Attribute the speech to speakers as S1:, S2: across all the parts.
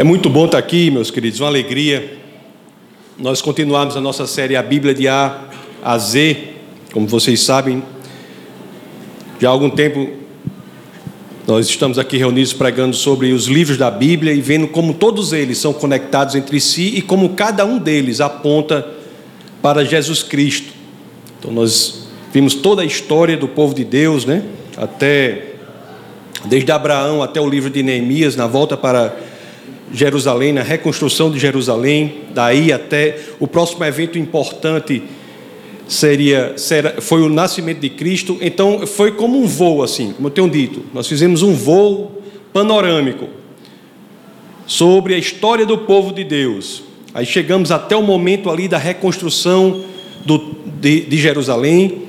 S1: É muito bom estar aqui, meus queridos, uma alegria. Nós continuamos a nossa série A Bíblia de A a Z, como vocês sabem, já há algum tempo nós estamos aqui reunidos pregando sobre os livros da Bíblia e vendo como todos eles são conectados entre si e como cada um deles aponta para Jesus Cristo. Então nós vimos toda a história do povo de Deus, né? Até desde Abraão até o livro de Neemias, na volta para Jerusalém, na reconstrução de Jerusalém, daí até o próximo evento importante seria, foi o nascimento de Cristo. Então foi como um voo assim, como eu tenho dito. Nós fizemos um voo panorâmico sobre a história do povo de Deus. Aí chegamos até o momento ali da reconstrução do, de, de Jerusalém,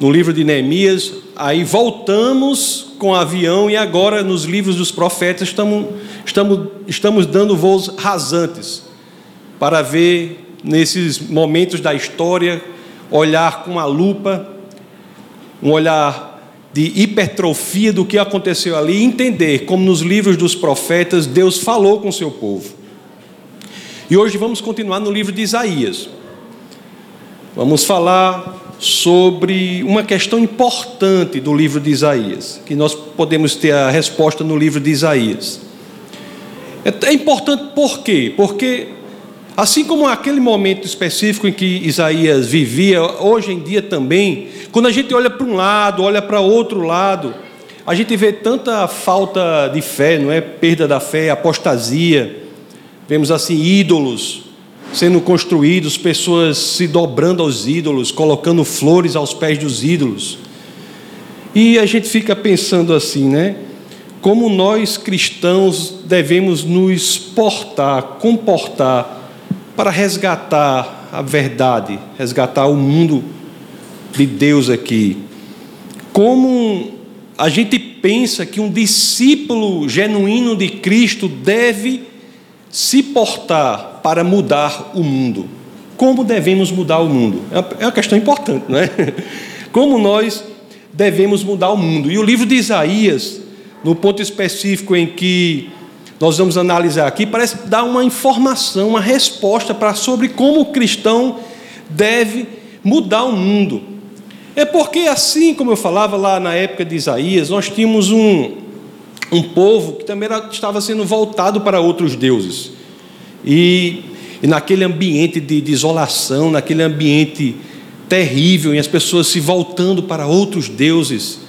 S1: no livro de Neemias. Aí voltamos com o avião e agora nos livros dos profetas estamos estamos, estamos dando voos rasantes para ver nesses momentos da história, olhar com a lupa, um olhar de hipertrofia do que aconteceu ali, e entender como nos livros dos profetas Deus falou com o seu povo. E hoje vamos continuar no livro de Isaías. Vamos falar sobre uma questão importante do livro de Isaías, que nós podemos ter a resposta no livro de Isaías. É, é importante por quê? Porque, assim como aquele momento específico em que Isaías vivia, hoje em dia também, quando a gente olha para um lado, olha para outro lado, a gente vê tanta falta de fé, não é? Perda da fé, apostasia. Vemos assim ídolos sendo construídos, pessoas se dobrando aos ídolos, colocando flores aos pés dos ídolos. E a gente fica pensando assim, né? como nós cristãos devemos nos portar, comportar para resgatar a verdade, resgatar o mundo de Deus aqui. Como a gente pensa que um discípulo genuíno de Cristo deve se portar para mudar o mundo. Como devemos mudar o mundo? É uma questão importante, não é? Como nós devemos mudar o mundo? E o livro de Isaías no ponto específico em que nós vamos analisar aqui, parece dar uma informação, uma resposta para sobre como o cristão deve mudar o mundo. É porque, assim como eu falava lá na época de Isaías, nós tínhamos um, um povo que também era, estava sendo voltado para outros deuses. E, e naquele ambiente de, de isolação, naquele ambiente terrível, e as pessoas se voltando para outros deuses,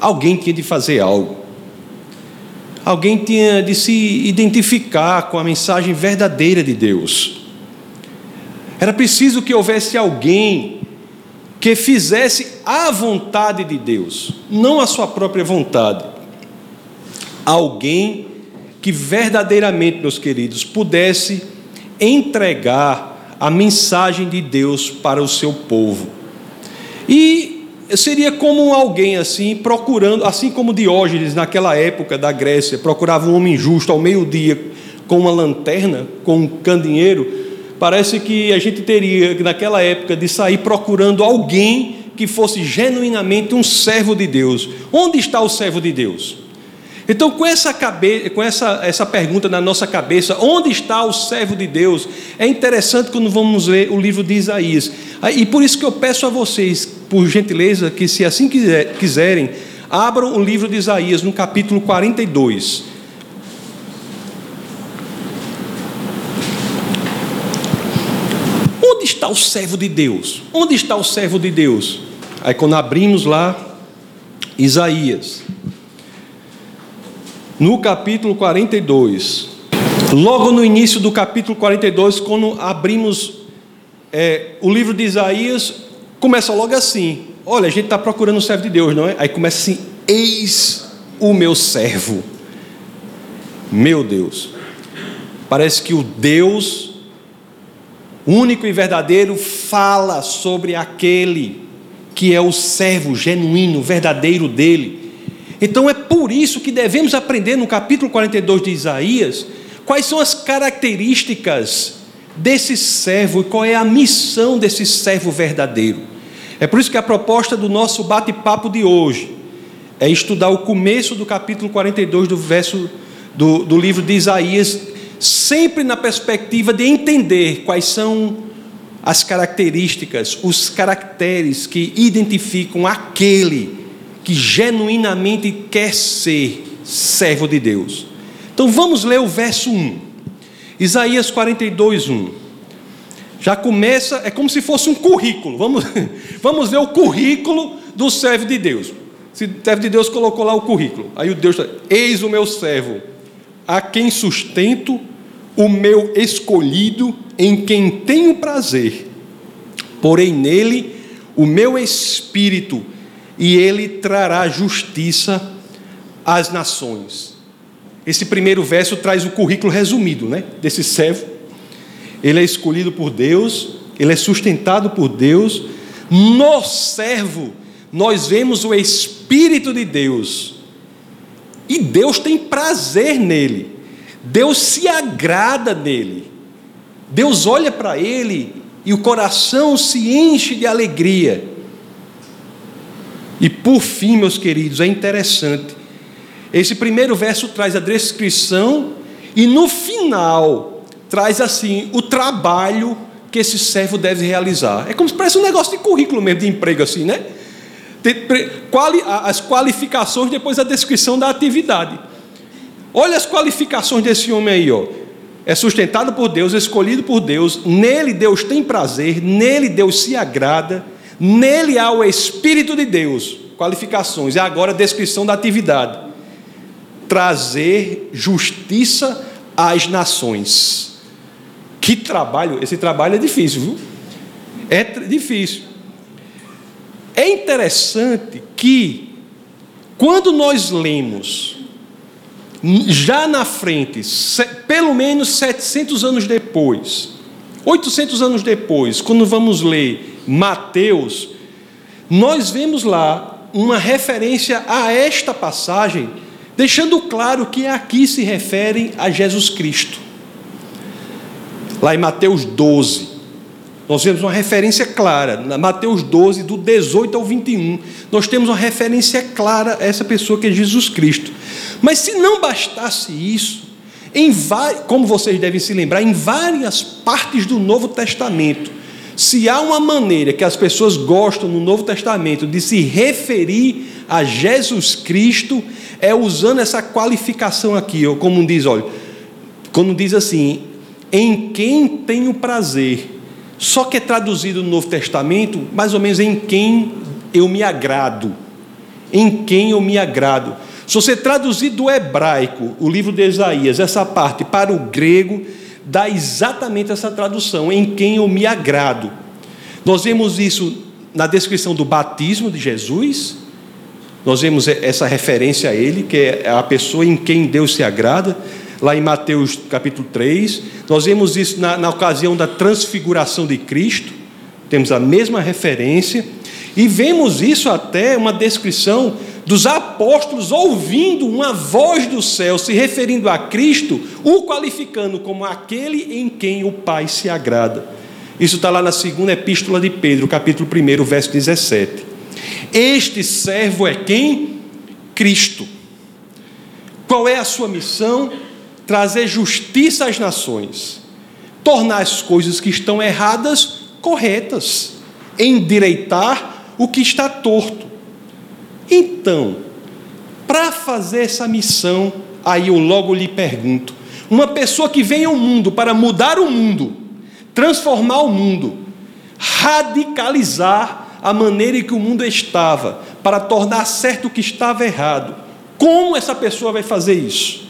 S1: alguém tinha de fazer algo alguém tinha de se identificar com a mensagem verdadeira de Deus. Era preciso que houvesse alguém que fizesse a vontade de Deus, não a sua própria vontade. Alguém que verdadeiramente, meus queridos, pudesse entregar a mensagem de Deus para o seu povo. E seria como alguém assim, procurando, assim como Diógenes naquela época da Grécia, procurava um homem justo ao meio-dia com uma lanterna, com um candeeiro. Parece que a gente teria, naquela época, de sair procurando alguém que fosse genuinamente um servo de Deus. Onde está o servo de Deus? Então, com essa, cabe... com essa, essa pergunta na nossa cabeça, onde está o servo de Deus? É interessante quando vamos ler o livro de Isaías. E por isso que eu peço a vocês, por gentileza, que se assim quiser, quiserem, abram o livro de Isaías no capítulo 42. Onde está o servo de Deus? Onde está o servo de Deus? Aí quando abrimos lá, Isaías no capítulo 42. Logo no início do capítulo 42, quando abrimos é, o livro de Isaías, começa logo assim: olha, a gente está procurando o servo de Deus, não é? Aí começa assim: eis o meu servo. Meu Deus. Parece que o Deus único e verdadeiro fala sobre aquele que é o servo genuíno, verdadeiro dele. Então é por isso que devemos aprender no capítulo 42 de Isaías quais são as características desse servo e qual é a missão desse servo verdadeiro. É por isso que a proposta do nosso bate-papo de hoje é estudar o começo do capítulo 42, do verso do, do livro de Isaías, sempre na perspectiva de entender quais são as características, os caracteres que identificam aquele que genuinamente quer ser servo de Deus. Então vamos ler o verso 1. Isaías 42, 1. Já começa, é como se fosse um currículo. Vamos, vamos ver o currículo do servo de Deus. Se servo de Deus colocou lá o currículo. Aí o Deus eis o meu servo, a quem sustento, o meu escolhido, em quem tenho prazer. Porém nele o meu espírito, e ele trará justiça às nações. Esse primeiro verso traz o currículo resumido, né, desse servo. Ele é escolhido por Deus, ele é sustentado por Deus. No servo nós vemos o espírito de Deus. E Deus tem prazer nele. Deus se agrada nele. Deus olha para ele e o coração se enche de alegria. E por fim, meus queridos, é interessante esse primeiro verso traz a descrição e no final traz assim o trabalho que esse servo deve realizar. É como se parece um negócio de currículo mesmo de emprego assim, né? As qualificações depois a descrição da atividade. Olha as qualificações desse homem aí, ó. É sustentado por Deus, escolhido por Deus, nele Deus tem prazer, nele Deus se agrada, nele há o Espírito de Deus. Qualificações. E agora a descrição da atividade trazer justiça às nações. Que trabalho, esse trabalho é difícil, viu? É difícil. É interessante que, quando nós lemos, já na frente, pelo menos 700 anos depois, 800 anos depois, quando vamos ler Mateus, nós vemos lá uma referência a esta passagem deixando claro que aqui se referem a Jesus Cristo. Lá em Mateus 12, nós temos uma referência clara, na Mateus 12, do 18 ao 21, nós temos uma referência clara a essa pessoa que é Jesus Cristo. Mas se não bastasse isso, em como vocês devem se lembrar, em várias partes do Novo Testamento, se há uma maneira que as pessoas gostam no Novo Testamento de se referir a Jesus Cristo, é usando essa qualificação aqui, ou como diz, olha, quando diz assim, em quem tenho prazer, só que é traduzido no Novo Testamento, mais ou menos em quem eu me agrado. Em quem eu me agrado. Se você traduzir do hebraico, o livro de Isaías, essa parte, para o grego, dá exatamente essa tradução, em quem eu me agrado. Nós vemos isso na descrição do batismo de Jesus, nós vemos essa referência a ele, que é a pessoa em quem Deus se agrada, lá em Mateus capítulo 3. Nós vemos isso na, na ocasião da transfiguração de Cristo, temos a mesma referência. E vemos isso até uma descrição dos apóstolos ouvindo uma voz do céu se referindo a Cristo, o qualificando como aquele em quem o Pai se agrada. Isso está lá na segunda epístola de Pedro, capítulo 1, verso 17. Este servo é quem? Cristo. Qual é a sua missão? Trazer justiça às nações, tornar as coisas que estão erradas corretas, endireitar o que está torto. Então, para fazer essa missão, aí eu logo lhe pergunto: uma pessoa que vem ao mundo para mudar o mundo, transformar o mundo, radicalizar a maneira em que o mundo estava, para tornar certo o que estava errado. Como essa pessoa vai fazer isso?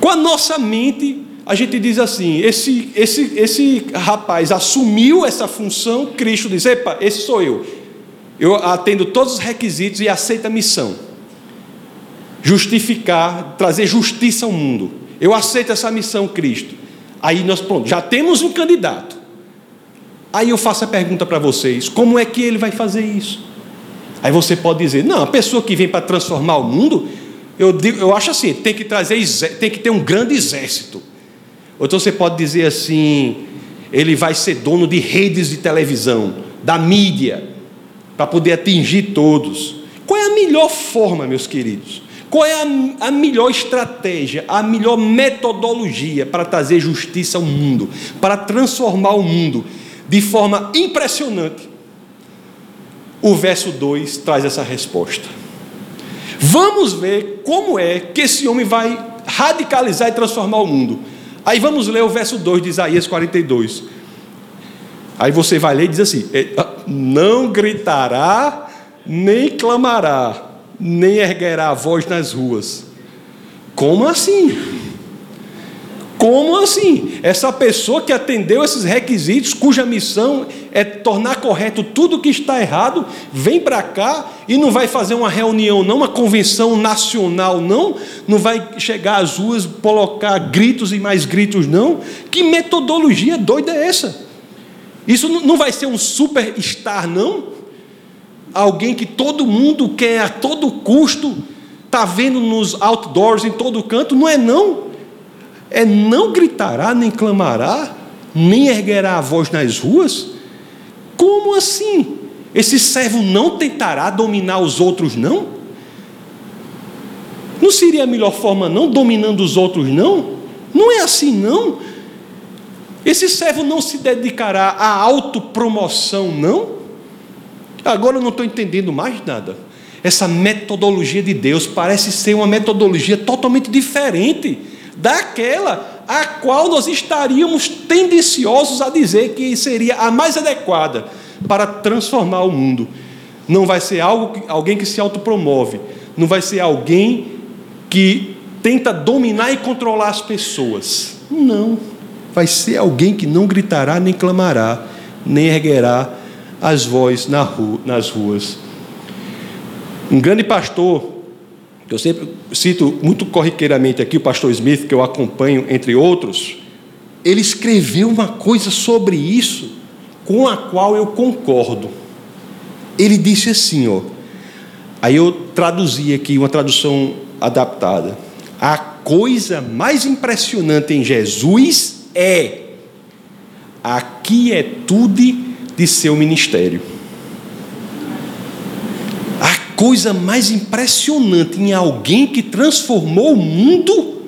S1: Com a nossa mente, a gente diz assim: esse, esse, esse rapaz assumiu essa função, Cristo diz: epa, esse sou eu. Eu atendo todos os requisitos e aceito a missão. Justificar, trazer justiça ao mundo. Eu aceito essa missão, Cristo. Aí nós, pronto, já temos um candidato. Aí eu faço a pergunta para vocês: como é que ele vai fazer isso? Aí você pode dizer: não, a pessoa que vem para transformar o mundo, eu, digo, eu acho assim, tem que trazer, tem que ter um grande exército. Ou então você pode dizer assim: ele vai ser dono de redes de televisão, da mídia, para poder atingir todos. Qual é a melhor forma, meus queridos? Qual é a, a, melhor estratégia, a melhor metodologia para trazer justiça ao mundo, para transformar o mundo de forma impressionante? O verso 2 traz essa resposta. Vamos ver como é que esse homem vai radicalizar e transformar o mundo. Aí vamos ler o verso 2 de Isaías 42. Aí você vai ler e diz assim: é, Não gritará, nem clamará nem erguerá a voz nas ruas. Como assim? Como assim? Essa pessoa que atendeu esses requisitos, cuja missão é tornar correto tudo que está errado, vem para cá e não vai fazer uma reunião, não uma convenção nacional, não, não vai chegar às ruas, colocar gritos e mais gritos, não. Que metodologia doida é essa? Isso não vai ser um superstar, não? alguém que todo mundo quer a todo custo, está vendo nos outdoors em todo canto, não é não. É não gritará, nem clamará, nem erguerá a voz nas ruas. Como assim? Esse servo não tentará dominar os outros, não? Não seria a melhor forma, não? Dominando os outros, não? Não é assim, não? Esse servo não se dedicará à autopromoção, não? Agora eu não estou entendendo mais nada. Essa metodologia de Deus parece ser uma metodologia totalmente diferente daquela a qual nós estaríamos tendenciosos a dizer que seria a mais adequada para transformar o mundo. Não vai ser algo, alguém que se autopromove, não vai ser alguém que tenta dominar e controlar as pessoas. Não. Vai ser alguém que não gritará nem clamará, nem erguerá as vozes nas ruas. Um grande pastor, que eu sempre cito muito corriqueiramente aqui, o pastor Smith, que eu acompanho, entre outros, ele escreveu uma coisa sobre isso com a qual eu concordo. Ele disse assim, ó, aí eu traduzi aqui uma tradução adaptada. A coisa mais impressionante em Jesus é a quietude de seu ministério. A coisa mais impressionante em alguém que transformou o mundo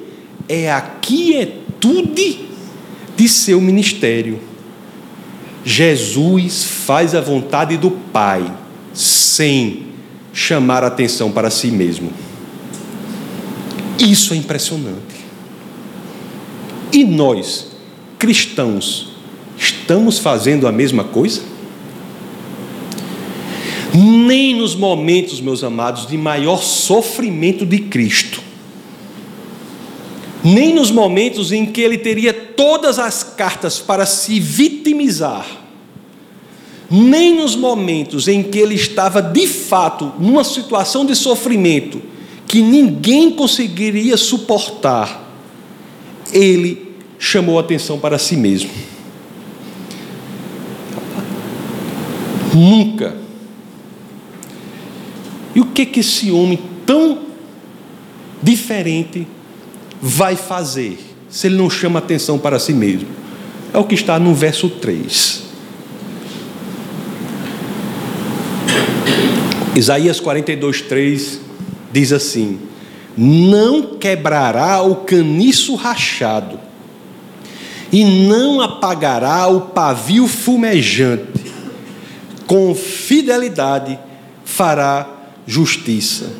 S1: é a quietude de seu ministério. Jesus faz a vontade do Pai sem chamar atenção para si mesmo. Isso é impressionante. E nós, cristãos, Estamos fazendo a mesma coisa? Nem nos momentos, meus amados, de maior sofrimento de Cristo, nem nos momentos em que ele teria todas as cartas para se vitimizar, nem nos momentos em que ele estava de fato numa situação de sofrimento que ninguém conseguiria suportar, ele chamou atenção para si mesmo. Nunca. E o que que esse homem tão diferente vai fazer se ele não chama atenção para si mesmo? É o que está no verso 3. Isaías 42, 3 diz assim: Não quebrará o caniço rachado, e não apagará o pavio fumejante com fidelidade fará justiça.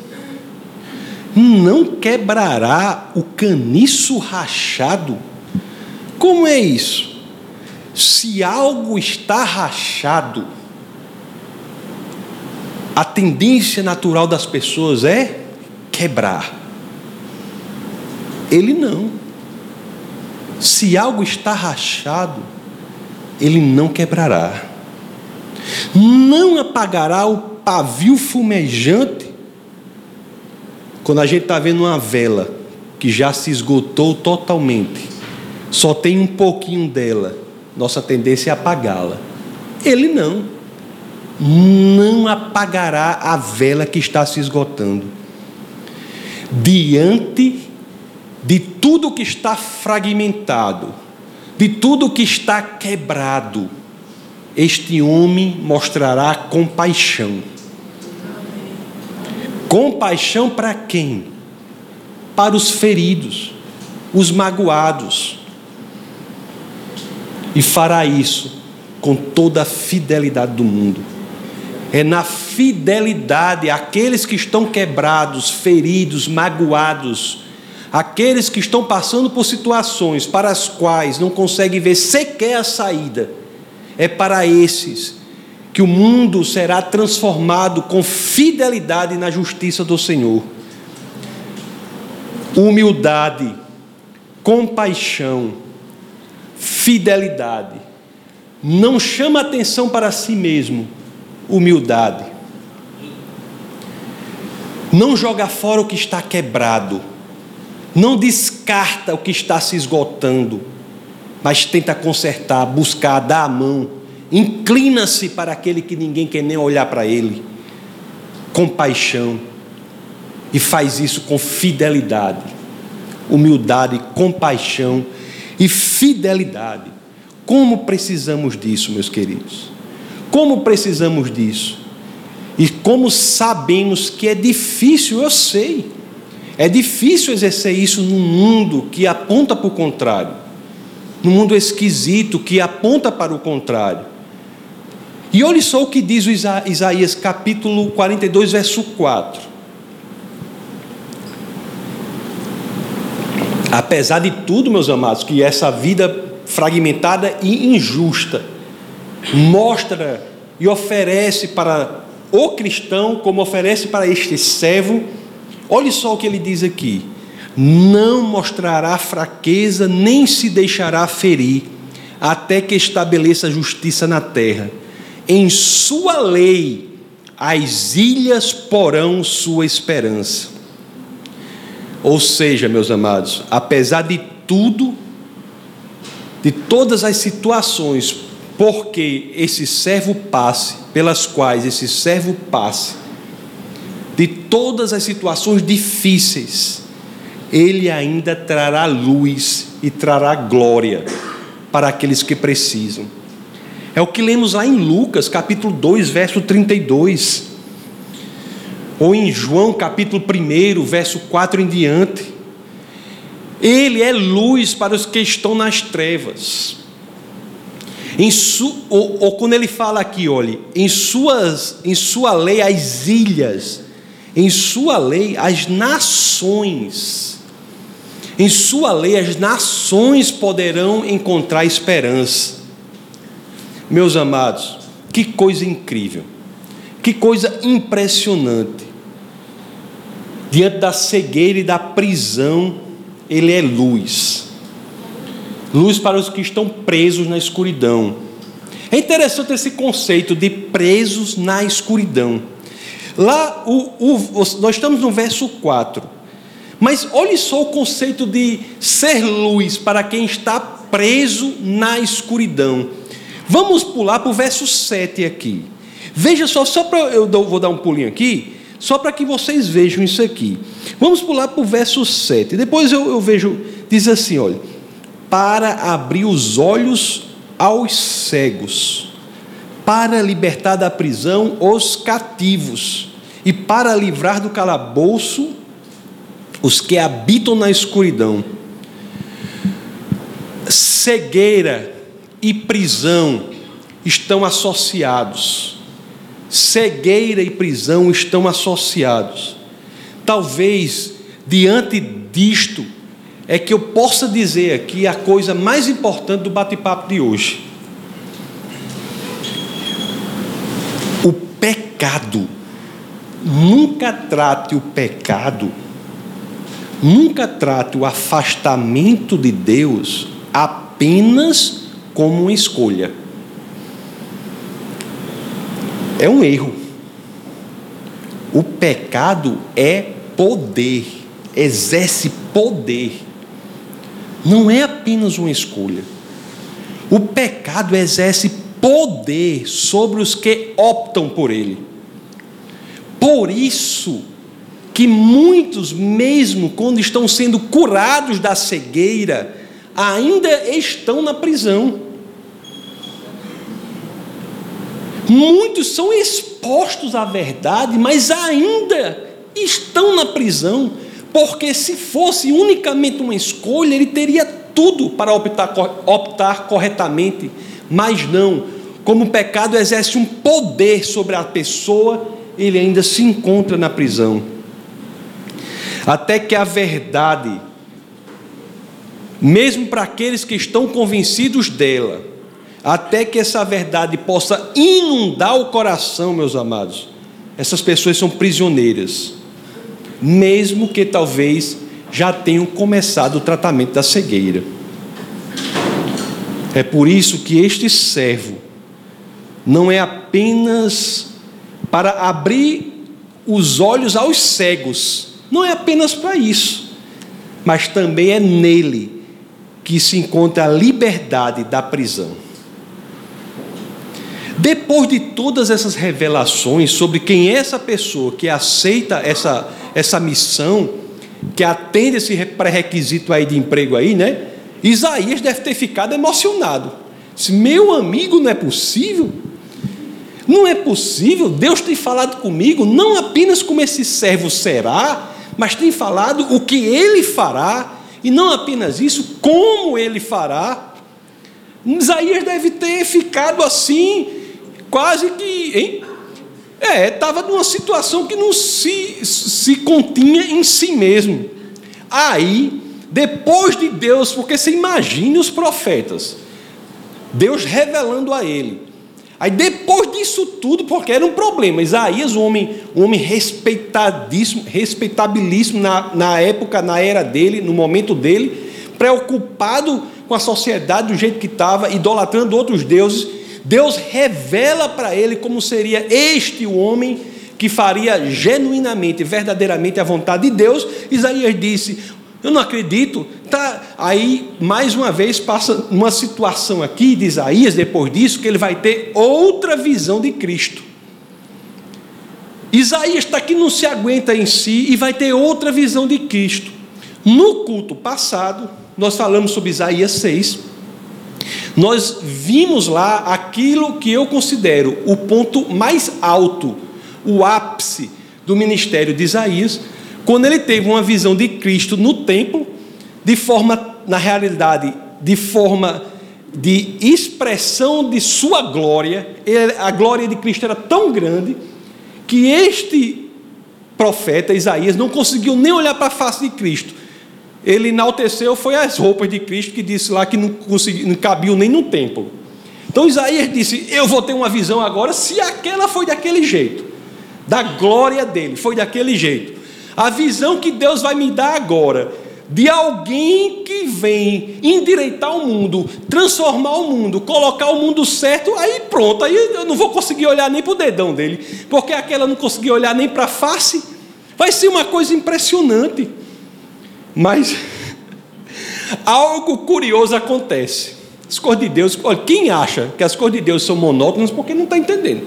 S1: Não quebrará o caniço rachado. Como é isso? Se algo está rachado, a tendência natural das pessoas é quebrar. Ele não. Se algo está rachado, ele não quebrará não apagará o pavio fumejante quando a gente está vendo uma vela que já se esgotou totalmente, só tem um pouquinho dela, nossa tendência é apagá-la. Ele não, não apagará a vela que está se esgotando. Diante de tudo que está fragmentado, de tudo que está quebrado, este homem mostrará compaixão. Compaixão para quem? para os feridos, os magoados. E fará isso com toda a fidelidade do mundo. É na fidelidade àqueles que estão quebrados, feridos, magoados, aqueles que estão passando por situações para as quais não conseguem ver sequer a saída. É para esses que o mundo será transformado com fidelidade na justiça do Senhor. Humildade, compaixão, fidelidade não chama atenção para si mesmo, humildade. Não joga fora o que está quebrado, não descarta o que está se esgotando, mas tenta consertar, buscar, dar a mão, inclina-se para aquele que ninguém quer nem olhar para ele, compaixão, e faz isso com fidelidade, humildade, compaixão e fidelidade. Como precisamos disso, meus queridos? Como precisamos disso? E como sabemos que é difícil, eu sei. É difícil exercer isso num mundo que aponta para o contrário, num mundo esquisito que aponta para o contrário. E olhe só o que diz Isaías capítulo 42, verso 4. Apesar de tudo, meus amados, que essa vida fragmentada e injusta, mostra e oferece para o cristão, como oferece para este servo, olhe só o que ele diz aqui: não mostrará fraqueza, nem se deixará ferir, até que estabeleça justiça na terra. Em sua lei, as ilhas porão sua esperança. Ou seja, meus amados, apesar de tudo, de todas as situações porque esse servo passe, pelas quais esse servo passe, de todas as situações difíceis, ele ainda trará luz e trará glória para aqueles que precisam. É o que lemos lá em Lucas, capítulo 2, verso 32. Ou em João, capítulo 1, verso 4 em diante. Ele é luz para os que estão nas trevas. Em su, ou, ou, quando ele fala aqui, olhe, em, suas, em sua lei as ilhas, em sua lei as nações, em sua lei as nações poderão encontrar esperança. Meus amados, que coisa incrível, que coisa impressionante. Diante da cegueira e da prisão ele é luz. Luz para os que estão presos na escuridão. É interessante esse conceito de presos na escuridão. Lá, o, o, nós estamos no verso 4. Mas olhe só o conceito de ser luz para quem está preso na escuridão. Vamos pular para o verso 7 aqui. Veja só, só para eu vou dar um pulinho aqui, só para que vocês vejam isso aqui. Vamos pular para o verso 7. Depois eu, eu vejo, diz assim: olha, para abrir os olhos aos cegos, para libertar da prisão os cativos, e para livrar do calabouço os que habitam na escuridão. Cegueira e prisão estão associados cegueira e prisão estão associados. Talvez, diante disto, é que eu possa dizer aqui a coisa mais importante do bate-papo de hoje. O pecado. Nunca trate o pecado, nunca trate o afastamento de Deus apenas como uma escolha é um erro. O pecado é poder, exerce poder. Não é apenas uma escolha. O pecado exerce poder sobre os que optam por ele. Por isso que muitos, mesmo quando estão sendo curados da cegueira, ainda estão na prisão. Muitos são expostos à verdade, mas ainda estão na prisão, Porque se fosse unicamente uma escolha, ele teria tudo para optar, optar corretamente, mas não. Como o pecado exerce um poder sobre a pessoa, ele ainda se encontra na prisão. Até que a verdade, mesmo para aqueles que estão convencidos dela, até que essa verdade possa inundar o coração, meus amados, essas pessoas são prisioneiras mesmo que talvez já tenham começado o tratamento da cegueira. É por isso que este servo não é apenas para abrir os olhos aos cegos, não é apenas para isso, mas também é nele que se encontra a liberdade da prisão. Depois de todas essas revelações sobre quem é essa pessoa que aceita essa essa missão, que atende esse pré-requisito aí de emprego aí, né? Isaías deve ter ficado emocionado. Disse, meu amigo, não é possível? Não é possível, Deus tem falado comigo, não apenas como esse servo será, mas tem falado o que ele fará, e não apenas isso, como ele fará. Isaías deve ter ficado assim, quase que, hein? É, estava numa situação que não se, se continha em si mesmo. Aí, depois de Deus, porque você imagine os profetas, Deus revelando a ele. Aí depois disso tudo, porque era um problema, Isaías, um homem, um homem respeitadíssimo, respeitabilíssimo na, na época, na era dele, no momento dele, preocupado com a sociedade do jeito que estava, idolatrando outros deuses, Deus revela para ele como seria este o homem que faria genuinamente, verdadeiramente a vontade de Deus. Isaías disse: Eu não acredito. Tá, aí, mais uma vez, passa uma situação aqui de Isaías, depois disso, que ele vai ter outra visão de Cristo. Isaías está que não se aguenta em si e vai ter outra visão de Cristo. No culto passado, nós falamos sobre Isaías 6 nós vimos lá aquilo que eu considero o ponto mais alto, o ápice do ministério de Isaías, quando ele teve uma visão de Cristo no templo, de forma, na realidade, de forma de expressão de sua glória, a glória de Cristo era tão grande que este profeta Isaías não conseguiu nem olhar para a face de Cristo ele enalteceu foi as roupas de Cristo, que disse lá que não, consegui, não cabiam nem no templo. Então Isaías disse: Eu vou ter uma visão agora, se aquela foi daquele jeito, da glória dele, foi daquele jeito. A visão que Deus vai me dar agora, de alguém que vem endireitar o mundo, transformar o mundo, colocar o mundo certo, aí pronto, aí eu não vou conseguir olhar nem para o dedão dele, porque aquela não conseguia olhar nem para a face. Vai ser uma coisa impressionante. Mas algo curioso acontece. As cores de Deus, quem acha que as cores de Deus são monótonas, porque não está entendendo.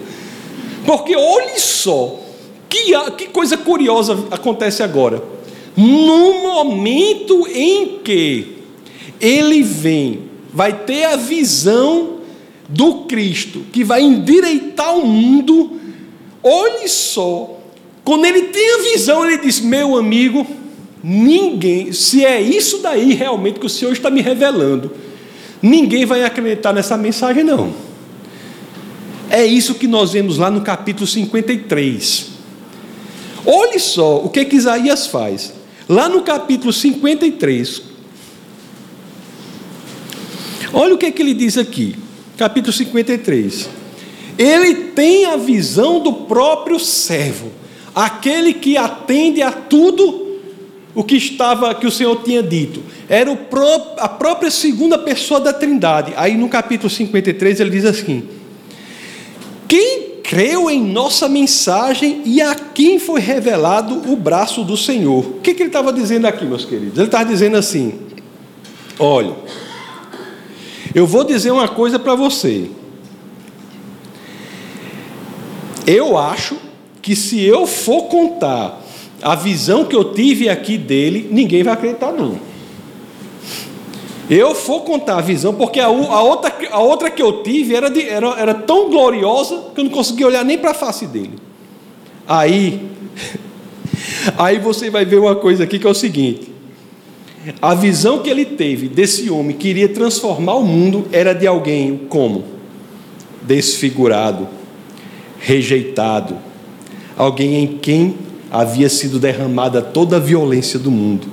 S1: Porque olhe só, que, que coisa curiosa acontece agora. No momento em que ele vem, vai ter a visão do Cristo, que vai endireitar o mundo, olhe só, quando ele tem a visão, ele diz: Meu amigo, Ninguém, se é isso daí realmente que o Senhor está me revelando, ninguém vai acreditar nessa mensagem, não. É isso que nós vemos lá no capítulo 53. Olhe só o que, que Isaías faz. Lá no capítulo 53. Olha o que, que ele diz aqui. Capítulo 53. Ele tem a visão do próprio servo, aquele que atende a tudo o que estava, que o Senhor tinha dito. Era pró a própria segunda pessoa da Trindade. Aí no capítulo 53 ele diz assim: Quem creu em nossa mensagem e a quem foi revelado o braço do Senhor? O que, que ele estava dizendo aqui, meus queridos? Ele estava dizendo assim: Olha, eu vou dizer uma coisa para você. Eu acho que se eu for contar a visão que eu tive aqui dele, ninguém vai acreditar, não. Eu vou contar a visão, porque a, a, outra, a outra que eu tive era, de, era, era tão gloriosa que eu não conseguia olhar nem para a face dele. Aí, Aí você vai ver uma coisa aqui que é o seguinte: a visão que ele teve desse homem que iria transformar o mundo era de alguém como? Desfigurado, rejeitado, alguém em quem havia sido derramada toda a violência do mundo.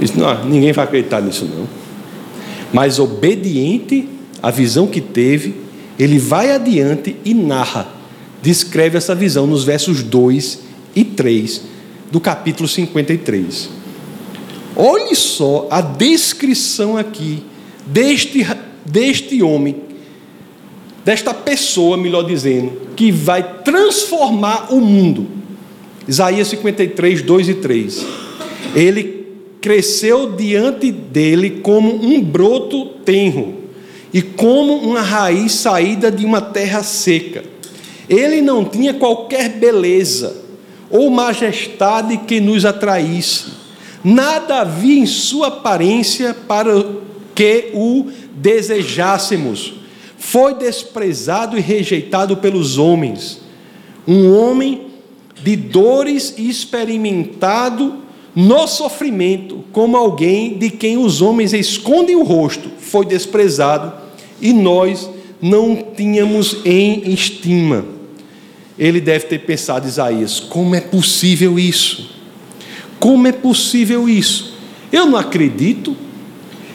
S1: Disse, não, ninguém vai acreditar nisso não. Mas obediente à visão que teve, ele vai adiante e narra, descreve essa visão nos versos 2 e 3 do capítulo 53. Olhe só a descrição aqui deste, deste homem, desta pessoa, melhor dizendo, que vai transformar o mundo. Isaías 53, 2 e 3. Ele cresceu diante dele como um broto tenro e como uma raiz saída de uma terra seca. Ele não tinha qualquer beleza ou majestade que nos atraísse. Nada havia em sua aparência para que o desejássemos. Foi desprezado e rejeitado pelos homens. Um homem de dores experimentado no sofrimento, como alguém de quem os homens escondem o rosto, foi desprezado e nós não tínhamos em estima. Ele deve ter pensado, Isaías, como é possível isso? Como é possível isso? Eu não acredito.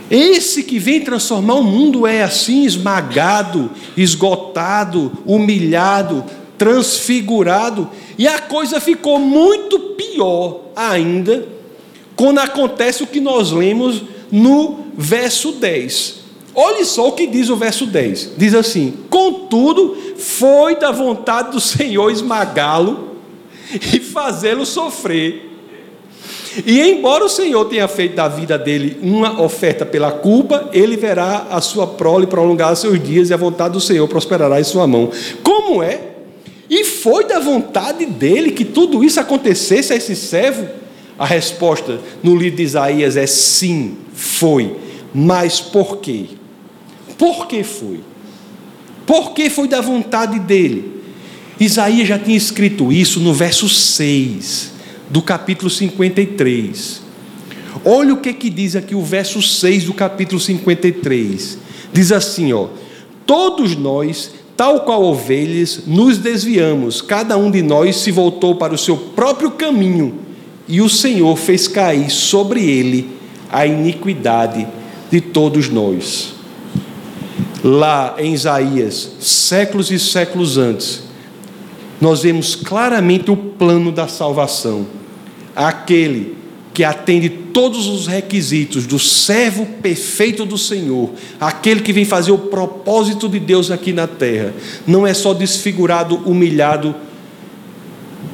S1: Esse que vem transformar o mundo é assim, esmagado, esgotado, humilhado, transfigurado. E a coisa ficou muito pior ainda quando acontece o que nós lemos no verso 10. Olhe só o que diz o verso 10. Diz assim: Contudo, foi da vontade do Senhor esmagá-lo e fazê-lo sofrer. E embora o Senhor tenha feito da vida dele uma oferta pela culpa, ele verá a sua prole prolongar seus dias e a vontade do Senhor prosperará em sua mão. Como é e foi da vontade dele que tudo isso acontecesse a esse servo? A resposta no livro de Isaías é sim, foi. Mas por quê? Por que foi? Por que foi da vontade dele? Isaías já tinha escrito isso no verso 6 do capítulo 53. Olha o que, que diz aqui o verso 6 do capítulo 53. Diz assim, ó: Todos nós Tal qual ovelhas, nos desviamos, cada um de nós se voltou para o seu próprio caminho, e o Senhor fez cair sobre ele a iniquidade de todos nós. Lá em Isaías, séculos e séculos antes, nós vemos claramente o plano da salvação. Aquele que atende todos os requisitos do servo perfeito do Senhor, aquele que vem fazer o propósito de Deus aqui na terra, não é só desfigurado, humilhado,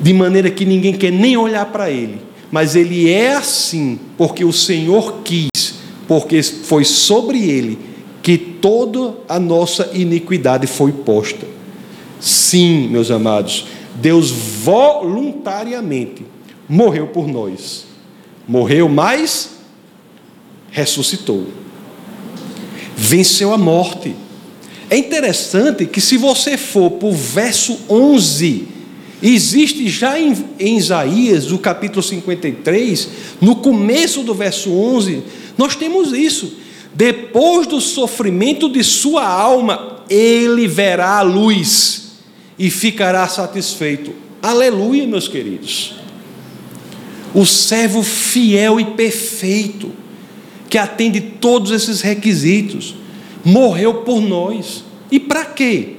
S1: de maneira que ninguém quer nem olhar para ele, mas ele é assim porque o Senhor quis, porque foi sobre ele que toda a nossa iniquidade foi posta. Sim, meus amados, Deus voluntariamente morreu por nós Morreu, mas ressuscitou. Venceu a morte. É interessante que, se você for para o verso 11, existe já em, em Isaías, no capítulo 53, no começo do verso 11, nós temos isso. Depois do sofrimento de sua alma, ele verá a luz e ficará satisfeito. Aleluia, meus queridos o servo fiel e perfeito, que atende todos esses requisitos, morreu por nós. E para quê?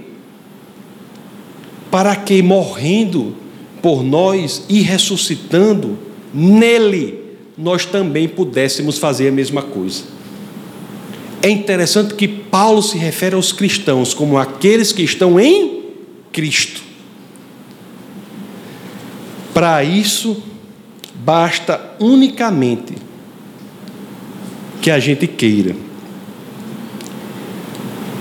S1: Para que, morrendo por nós e ressuscitando, nele nós também pudéssemos fazer a mesma coisa. É interessante que Paulo se refere aos cristãos como aqueles que estão em Cristo. Para isso, basta unicamente que a gente queira.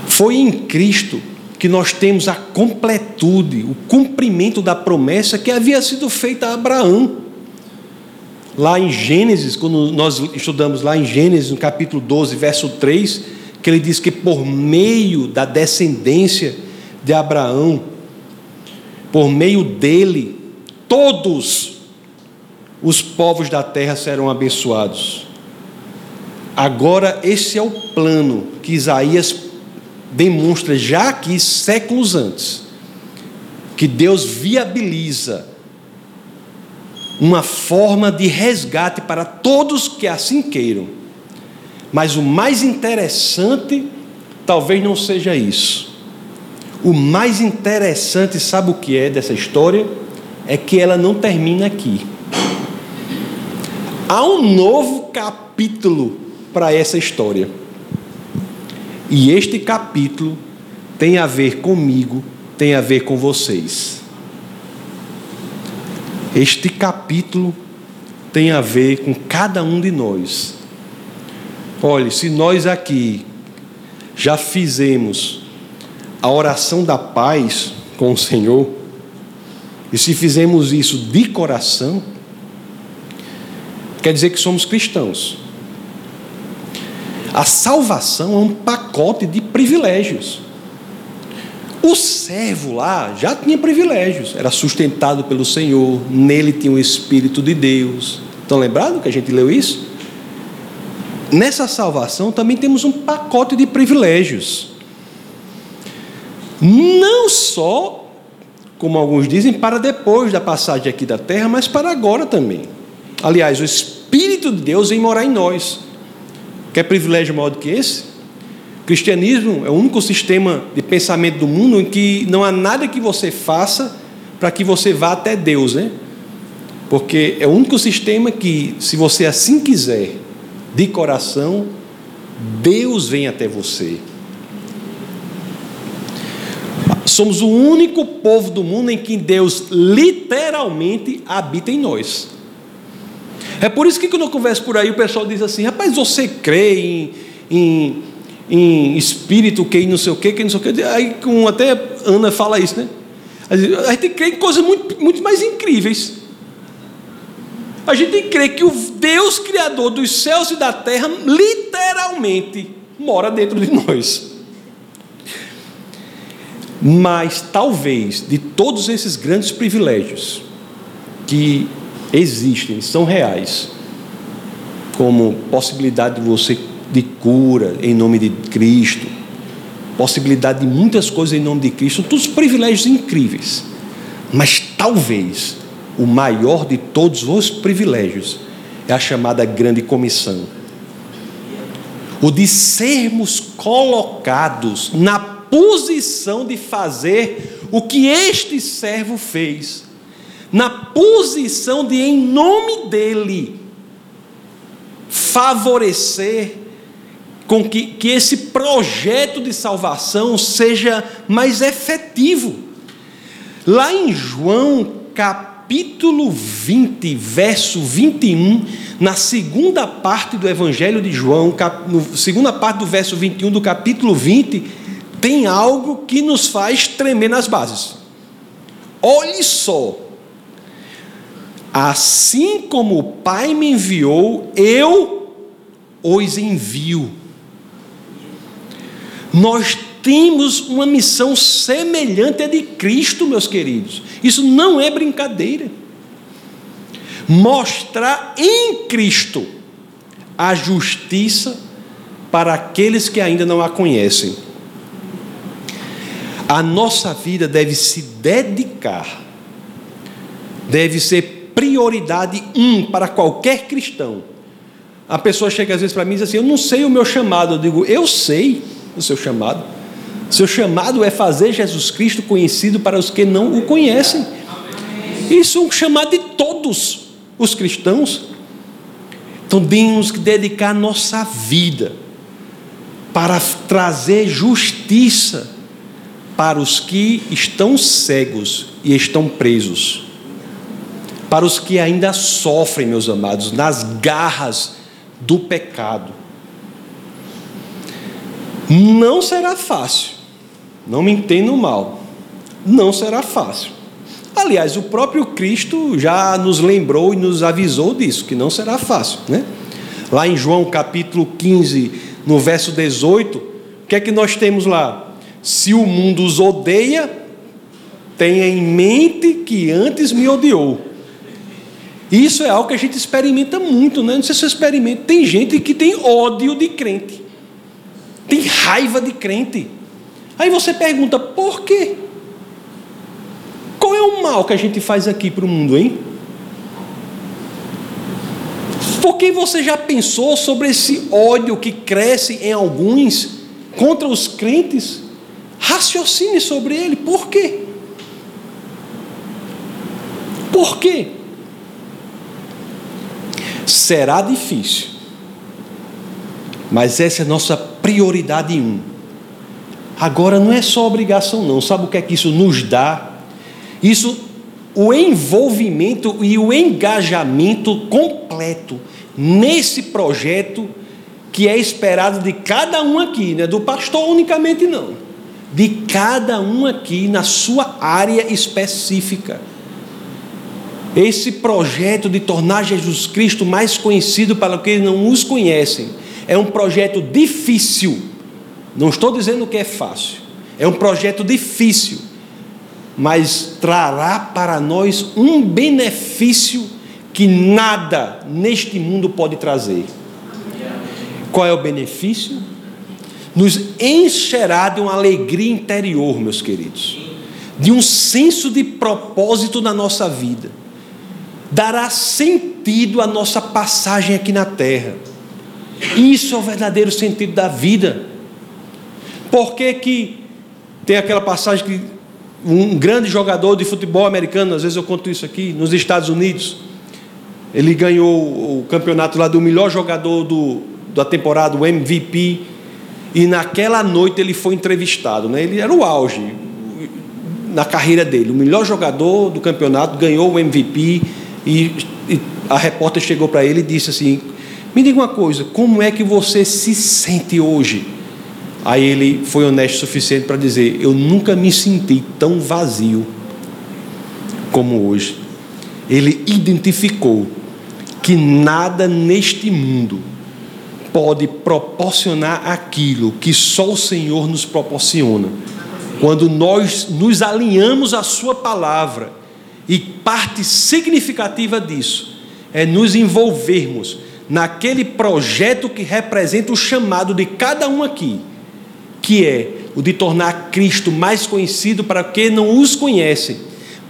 S1: Foi em Cristo que nós temos a completude, o cumprimento da promessa que havia sido feita a Abraão. Lá em Gênesis, quando nós estudamos lá em Gênesis, no capítulo 12, verso 3, que ele diz que por meio da descendência de Abraão, por meio dele, todos os povos da terra serão abençoados. Agora, esse é o plano que Isaías demonstra já aqui, séculos antes, que Deus viabiliza uma forma de resgate para todos que assim queiram. Mas o mais interessante talvez não seja isso. O mais interessante, sabe o que é dessa história? É que ela não termina aqui. Há um novo capítulo para essa história. E este capítulo tem a ver comigo, tem a ver com vocês. Este capítulo tem a ver com cada um de nós. Olhe, se nós aqui já fizemos a oração da paz com o Senhor, e se fizemos isso de coração, quer dizer que somos cristãos. A salvação é um pacote de privilégios. O servo lá já tinha privilégios, era sustentado pelo Senhor, nele tinha o Espírito de Deus. Estão lembrados que a gente leu isso? Nessa salvação também temos um pacote de privilégios. Não só, como alguns dizem, para depois da passagem aqui da terra, mas para agora também. Aliás, o Espírito de Deus vem morar em nós. Quer privilégio maior do que esse? O cristianismo é o único sistema de pensamento do mundo em que não há nada que você faça para que você vá até Deus, né? Porque é o único sistema que, se você assim quiser, de coração, Deus vem até você. Somos o único povo do mundo em que Deus literalmente habita em nós. É por isso que quando eu converso por aí, o pessoal diz assim: rapaz, você crê em, em, em espírito, que não sei o que, que não sei o que. Aí com, até Ana fala isso, né? A gente crê em coisas muito, muito mais incríveis. A gente crê que o Deus Criador dos céus e da terra, literalmente, mora dentro de nós. Mas talvez de todos esses grandes privilégios que existem, são reais, como possibilidade de você de cura em nome de Cristo, possibilidade de muitas coisas em nome de Cristo, todos privilégios incríveis. Mas talvez o maior de todos os privilégios é a chamada grande comissão. O de sermos colocados na posição de fazer o que este servo fez na posição de, em nome dele, favorecer com que, que esse projeto de salvação seja mais efetivo. Lá em João capítulo 20, verso 21, na segunda parte do Evangelho de João, cap, no, segunda parte do verso 21 do capítulo 20, tem algo que nos faz tremer nas bases. Olhe só Assim como o Pai me enviou, eu os envio. Nós temos uma missão semelhante à de Cristo, meus queridos. Isso não é brincadeira. Mostrar em Cristo a justiça para aqueles que ainda não a conhecem. A nossa vida deve se dedicar, deve ser prioridade um para qualquer cristão. A pessoa chega às vezes para mim e diz assim: Eu não sei o meu chamado. Eu digo: Eu sei o seu chamado. Seu chamado é fazer Jesus Cristo conhecido para os que não o conhecem. Isso é um chamado de todos os cristãos. Então temos que dedicar nossa vida para trazer justiça para os que estão cegos e estão presos para os que ainda sofrem, meus amados, nas garras do pecado. Não será fácil, não me entendam mal, não será fácil. Aliás, o próprio Cristo já nos lembrou e nos avisou disso, que não será fácil, né? Lá em João capítulo 15, no verso 18, o que é que nós temos lá? Se o mundo os odeia, tenha em mente que antes me odiou. Isso é algo que a gente experimenta muito, né? Não sei se você experimenta. Tem gente que tem ódio de crente, tem raiva de crente. Aí você pergunta, por quê? Qual é o mal que a gente faz aqui para o mundo, hein? Porque você já pensou sobre esse ódio que cresce em alguns contra os crentes? Raciocine sobre ele. Por quê? Por quê? Será difícil, mas essa é a nossa prioridade um. Agora não é só obrigação, não. Sabe o que é que isso nos dá? Isso, o envolvimento e o engajamento completo nesse projeto que é esperado de cada um aqui, não é do pastor unicamente, não. De cada um aqui na sua área específica esse projeto de tornar Jesus Cristo mais conhecido para aqueles que não os conhecem é um projeto difícil. Não estou dizendo que é fácil. É um projeto difícil, mas trará para nós um benefício que nada neste mundo pode trazer. Qual é o benefício? Nos encherá de uma alegria interior, meus queridos, de um senso de propósito na nossa vida dará sentido à nossa passagem aqui na terra. Isso é o verdadeiro sentido da vida. Por que, que tem aquela passagem que um grande jogador de futebol americano, às vezes eu conto isso aqui, nos Estados Unidos, ele ganhou o campeonato lá do melhor jogador do, da temporada, o MVP, e naquela noite ele foi entrevistado, né? ele era o auge na carreira dele, o melhor jogador do campeonato, ganhou o MVP, e, e a repórter chegou para ele e disse assim: Me diga uma coisa, como é que você se sente hoje? Aí ele foi honesto o suficiente para dizer: Eu nunca me senti tão vazio como hoje. Ele identificou que nada neste mundo pode proporcionar aquilo que só o Senhor nos proporciona. Quando nós nos alinhamos à Sua palavra e parte significativa disso é nos envolvermos naquele projeto que representa o chamado de cada um aqui, que é o de tornar Cristo mais conhecido para quem não os conhecem,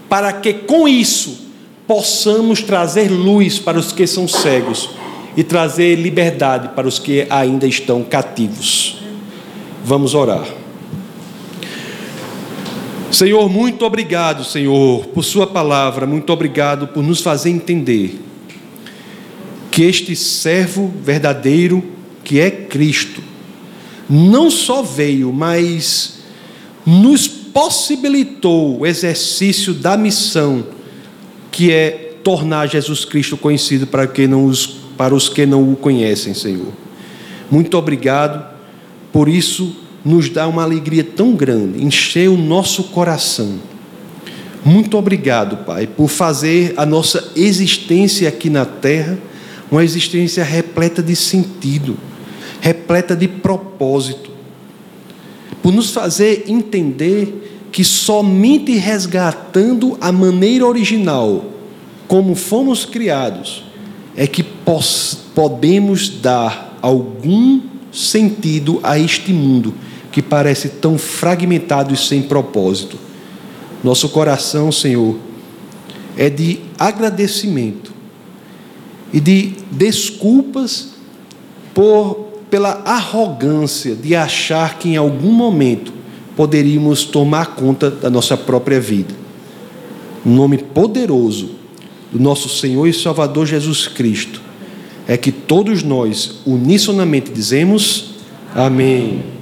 S1: para que com isso possamos trazer luz para os que são cegos e trazer liberdade para os que ainda estão cativos. Vamos orar. Senhor, muito obrigado, Senhor, por Sua palavra, muito obrigado por nos fazer entender que este servo verdadeiro, que é Cristo, não só veio, mas nos possibilitou o exercício da missão, que é tornar Jesus Cristo conhecido para, que não os, para os que não o conhecem, Senhor. Muito obrigado, por isso nos dá uma alegria tão grande, encher o nosso coração. Muito obrigado, Pai, por fazer a nossa existência aqui na terra uma existência repleta de sentido, repleta de propósito, por nos fazer entender que somente resgatando a maneira original, como fomos criados, é que podemos dar algum sentido a este mundo que parece tão fragmentado e sem propósito. Nosso coração, Senhor, é de agradecimento e de desculpas por pela arrogância de achar que em algum momento poderíamos tomar conta da nossa própria vida. No nome poderoso do nosso Senhor e Salvador Jesus Cristo, é que todos nós unissonamente dizemos amém.